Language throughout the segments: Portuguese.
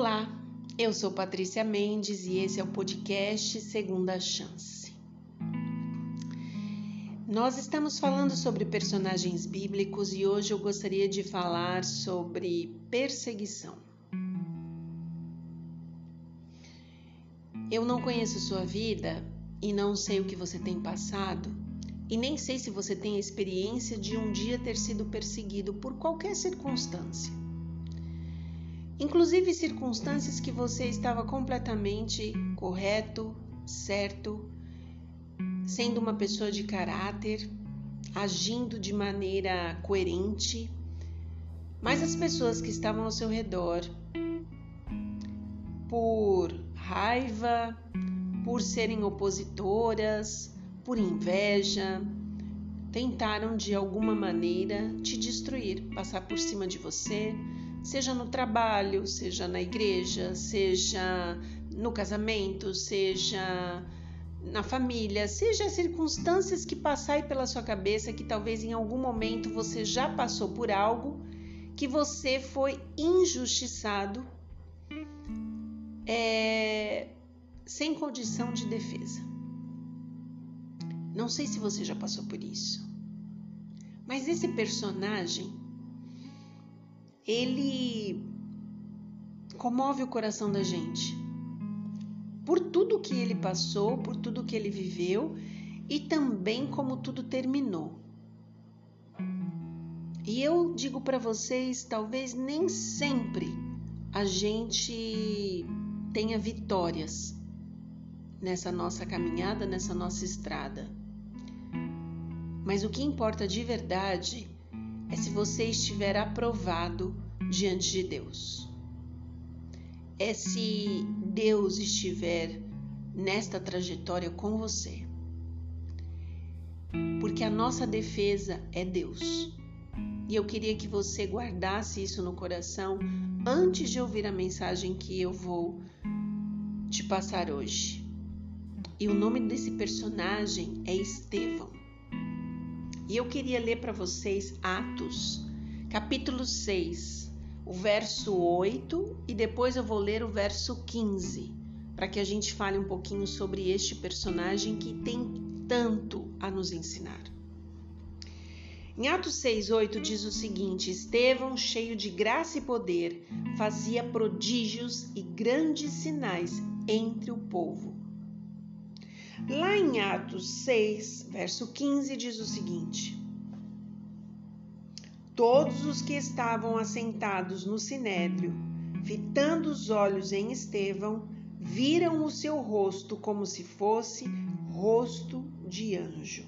Olá, eu sou Patrícia Mendes e esse é o podcast Segunda Chance. Nós estamos falando sobre personagens bíblicos e hoje eu gostaria de falar sobre perseguição. Eu não conheço sua vida e não sei o que você tem passado, e nem sei se você tem a experiência de um dia ter sido perseguido por qualquer circunstância inclusive circunstâncias que você estava completamente correto, certo, sendo uma pessoa de caráter, agindo de maneira coerente, mas as pessoas que estavam ao seu redor, por raiva, por serem opositoras, por inveja, tentaram de alguma maneira te destruir, passar por cima de você, seja no trabalho, seja na igreja, seja no casamento, seja na família, seja as circunstâncias que passarem pela sua cabeça, que talvez em algum momento você já passou por algo que você foi injustiçado, é, sem condição de defesa. Não sei se você já passou por isso, mas esse personagem ele comove o coração da gente. Por tudo que ele passou, por tudo que ele viveu e também como tudo terminou. E eu digo para vocês, talvez nem sempre a gente tenha vitórias nessa nossa caminhada, nessa nossa estrada. Mas o que importa de verdade é se você estiver aprovado diante de Deus. É se Deus estiver nesta trajetória com você. Porque a nossa defesa é Deus. E eu queria que você guardasse isso no coração antes de ouvir a mensagem que eu vou te passar hoje. E o nome desse personagem é Estevão. E eu queria ler para vocês Atos, capítulo 6, o verso 8 e depois eu vou ler o verso 15, para que a gente fale um pouquinho sobre este personagem que tem tanto a nos ensinar. Em Atos 6, 8 diz o seguinte: Estevão, cheio de graça e poder, fazia prodígios e grandes sinais entre o povo. Lá em Atos 6, verso 15, diz o seguinte: Todos os que estavam assentados no sinédrio, fitando os olhos em Estevão, viram o seu rosto como se fosse rosto de anjo.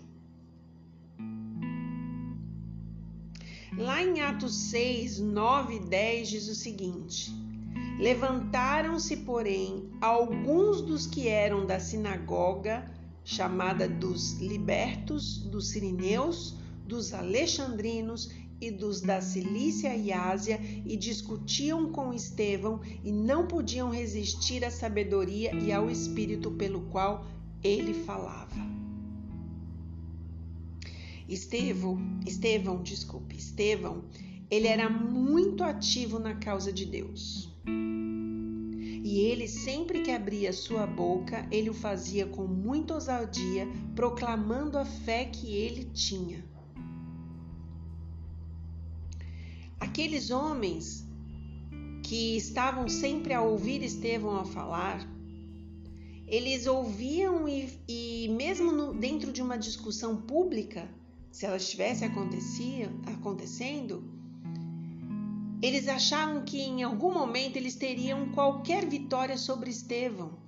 Lá em Atos 6, 9 e 10 diz o seguinte: Levantaram-se, porém, alguns dos que eram da sinagoga, chamada dos libertos, dos sirineus, dos alexandrinos e dos da Cilícia e Ásia, e discutiam com Estevão e não podiam resistir à sabedoria e ao espírito pelo qual ele falava. Estevão, Estevão, desculpe, Estevão, ele era muito ativo na causa de Deus. E ele, sempre que abria sua boca, ele o fazia com muita ousadia, proclamando a fé que ele tinha. Aqueles homens que estavam sempre a ouvir Estevão a falar, eles ouviam e, e mesmo no, dentro de uma discussão pública, se ela estivesse acontecendo, eles achavam que em algum momento eles teriam qualquer vitória sobre Estevão,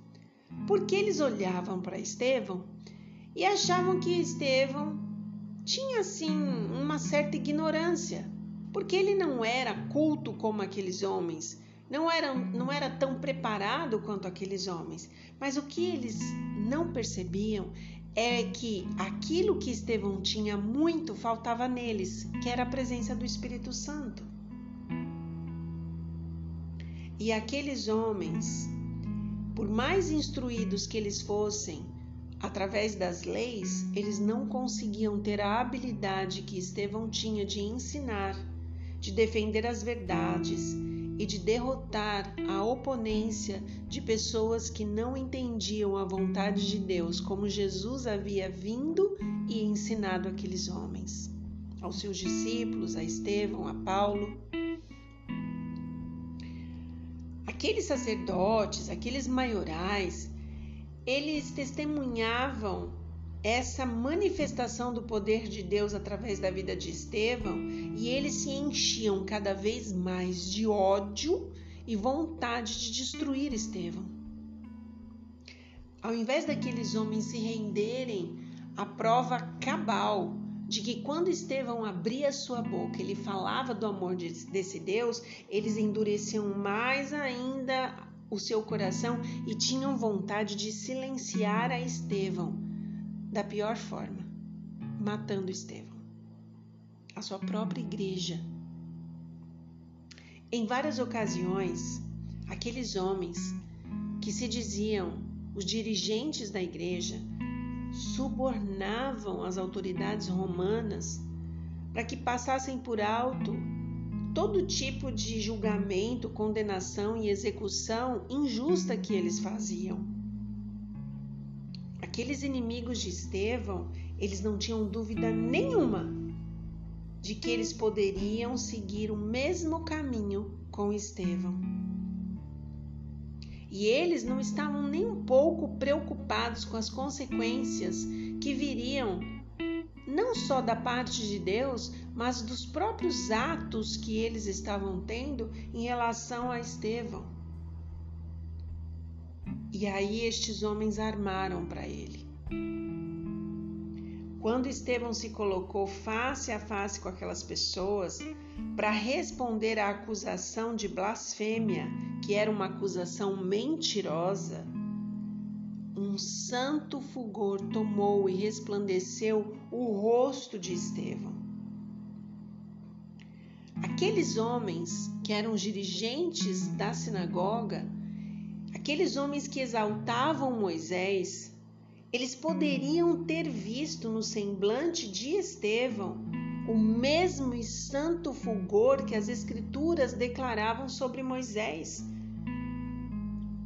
porque eles olhavam para Estevão e achavam que Estevão tinha assim uma certa ignorância, porque ele não era culto como aqueles homens, não era, não era tão preparado quanto aqueles homens. Mas o que eles não percebiam é que aquilo que Estevão tinha muito faltava neles, que era a presença do Espírito Santo. E aqueles homens, por mais instruídos que eles fossem, através das leis, eles não conseguiam ter a habilidade que Estevão tinha de ensinar, de defender as verdades e de derrotar a oponência de pessoas que não entendiam a vontade de Deus, como Jesus havia vindo e ensinado aqueles homens, aos seus discípulos, a Estevão, a Paulo. Aqueles sacerdotes, aqueles maiorais, eles testemunhavam essa manifestação do poder de Deus através da vida de Estevão e eles se enchiam cada vez mais de ódio e vontade de destruir Estevão. Ao invés daqueles homens se renderem à prova cabal de que quando Estevão abria sua boca, ele falava do amor desse Deus, eles endureciam mais ainda o seu coração e tinham vontade de silenciar a Estevão da pior forma, matando Estevão, a sua própria igreja. Em várias ocasiões, aqueles homens que se diziam os dirigentes da igreja subornavam as autoridades romanas para que passassem por alto todo tipo de julgamento, condenação e execução injusta que eles faziam. Aqueles inimigos de Estevão, eles não tinham dúvida nenhuma de que eles poderiam seguir o mesmo caminho com Estevão. E eles não estavam nem um pouco preocupados com as consequências que viriam não só da parte de Deus, mas dos próprios atos que eles estavam tendo em relação a Estevão. E aí estes homens armaram para ele. Quando Estevão se colocou face a face com aquelas pessoas para responder à acusação de blasfêmia, que era uma acusação mentirosa, um santo fulgor tomou e resplandeceu o rosto de Estevão. Aqueles homens que eram dirigentes da sinagoga, aqueles homens que exaltavam Moisés, eles poderiam ter visto no semblante de Estevão o mesmo e santo fulgor que as Escrituras declaravam sobre Moisés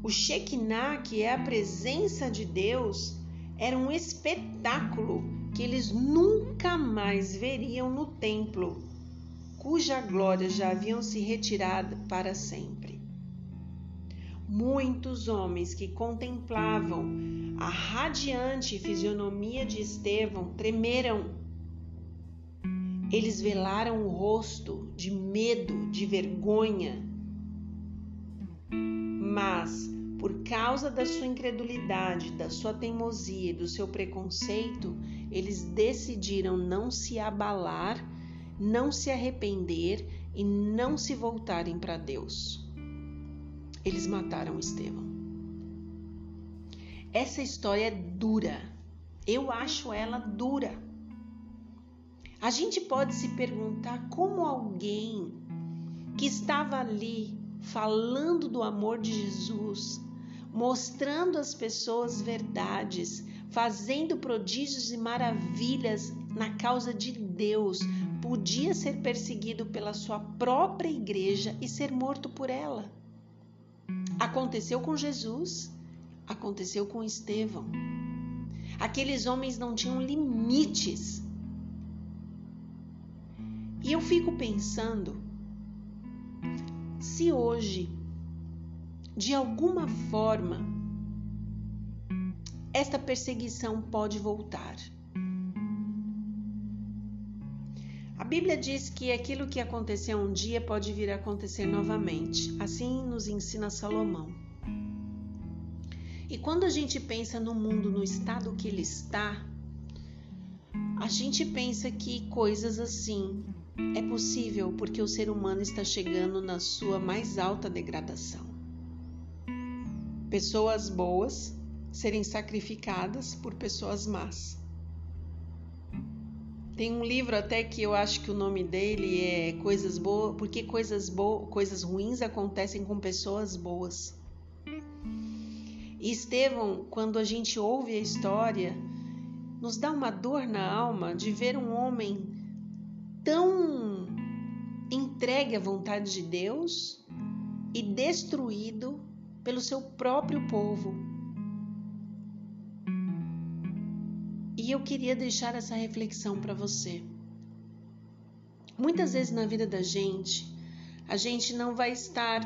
o Shekinah, que é a presença de Deus, era um espetáculo que eles nunca mais veriam no templo, cuja glória já haviam se retirado para sempre. Muitos homens que contemplavam a radiante fisionomia de Estevão tremeram. Eles velaram o rosto de medo, de vergonha. Mas por causa da sua incredulidade, da sua teimosia e do seu preconceito, eles decidiram não se abalar, não se arrepender e não se voltarem para Deus. Eles mataram Estevão. Essa história é dura. Eu acho ela dura. A gente pode se perguntar como alguém que estava ali falando do amor de Jesus, mostrando às pessoas verdades, fazendo prodígios e maravilhas na causa de Deus, podia ser perseguido pela sua própria igreja e ser morto por ela. Aconteceu com Jesus, aconteceu com Estevão. Aqueles homens não tinham limites. E eu fico pensando se hoje de alguma forma, esta perseguição pode voltar. A Bíblia diz que aquilo que aconteceu um dia pode vir a acontecer novamente. Assim nos ensina Salomão. E quando a gente pensa no mundo no estado que ele está, a gente pensa que coisas assim é possível porque o ser humano está chegando na sua mais alta degradação pessoas boas serem sacrificadas por pessoas más. Tem um livro até que eu acho que o nome dele é Coisas Boas, porque coisas boas, coisas ruins acontecem com pessoas boas. E Estevão, quando a gente ouve a história, nos dá uma dor na alma de ver um homem tão entregue à vontade de Deus, e destruído pelo seu próprio povo. E eu queria deixar essa reflexão para você. Muitas vezes na vida da gente, a gente não vai estar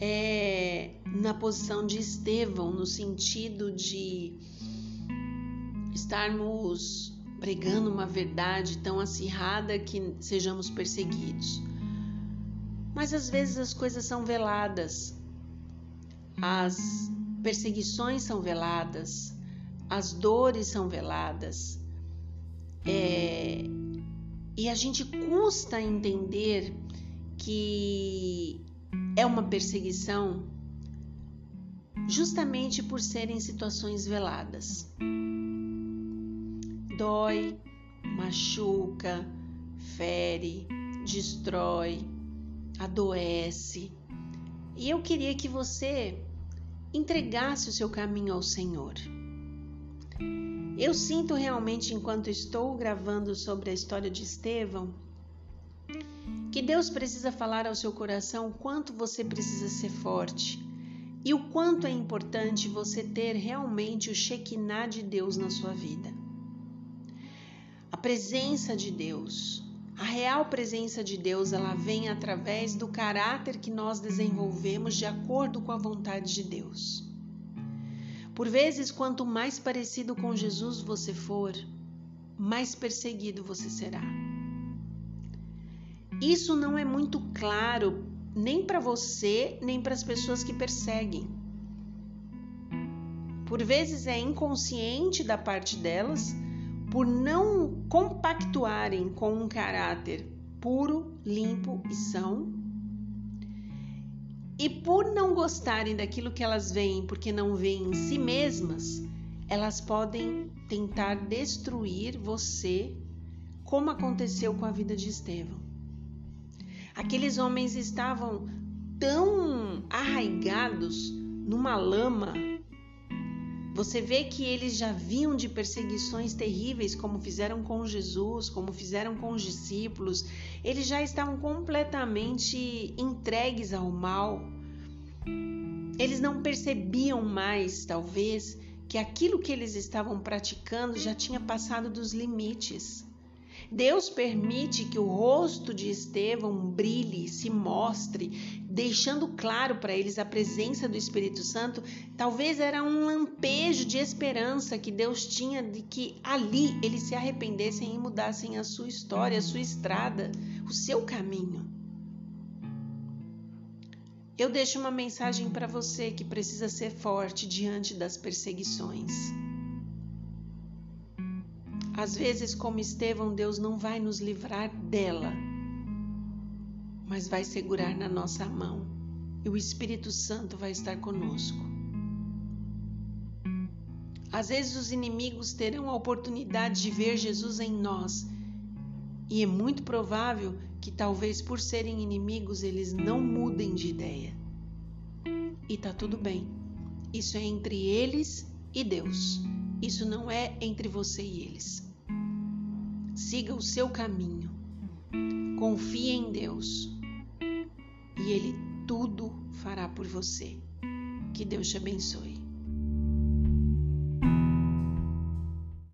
é, na posição de Estevão, no sentido de estarmos pregando uma verdade tão acirrada que sejamos perseguidos. Mas às vezes as coisas são veladas, as perseguições são veladas, as dores são veladas. É, e a gente custa entender que é uma perseguição justamente por serem situações veladas. Dói, machuca, fere, destrói, adoece. E eu queria que você entregasse o seu caminho ao Senhor. Eu sinto realmente, enquanto estou gravando sobre a história de Estevão, que Deus precisa falar ao seu coração o quanto você precisa ser forte e o quanto é importante você ter realmente o Shekinah de Deus na sua vida. A presença de Deus, a real presença de Deus, ela vem através do caráter que nós desenvolvemos de acordo com a vontade de Deus. Por vezes, quanto mais parecido com Jesus você for, mais perseguido você será. Isso não é muito claro nem para você, nem para as pessoas que perseguem. Por vezes é inconsciente da parte delas por não compactuarem com um caráter puro, limpo e são. E por não gostarem daquilo que elas veem, porque não veem em si mesmas, elas podem tentar destruir você, como aconteceu com a vida de Estevão. Aqueles homens estavam tão arraigados numa lama. Você vê que eles já vinham de perseguições terríveis, como fizeram com Jesus, como fizeram com os discípulos. Eles já estavam completamente entregues ao mal. Eles não percebiam mais, talvez, que aquilo que eles estavam praticando já tinha passado dos limites. Deus permite que o rosto de Estevão brilhe, se mostre, deixando claro para eles a presença do Espírito Santo. Talvez era um lampejo de esperança que Deus tinha de que ali eles se arrependessem e mudassem a sua história, a sua estrada, o seu caminho. Eu deixo uma mensagem para você que precisa ser forte diante das perseguições. Às vezes, como Estevão, Deus não vai nos livrar dela, mas vai segurar na nossa mão e o Espírito Santo vai estar conosco. Às vezes, os inimigos terão a oportunidade de ver Jesus em nós e é muito provável que, talvez por serem inimigos, eles não mudem de ideia. E tá tudo bem. Isso é entre eles e Deus. Isso não é entre você e eles. Siga o seu caminho. Confie em Deus. E Ele tudo fará por você. Que Deus te abençoe.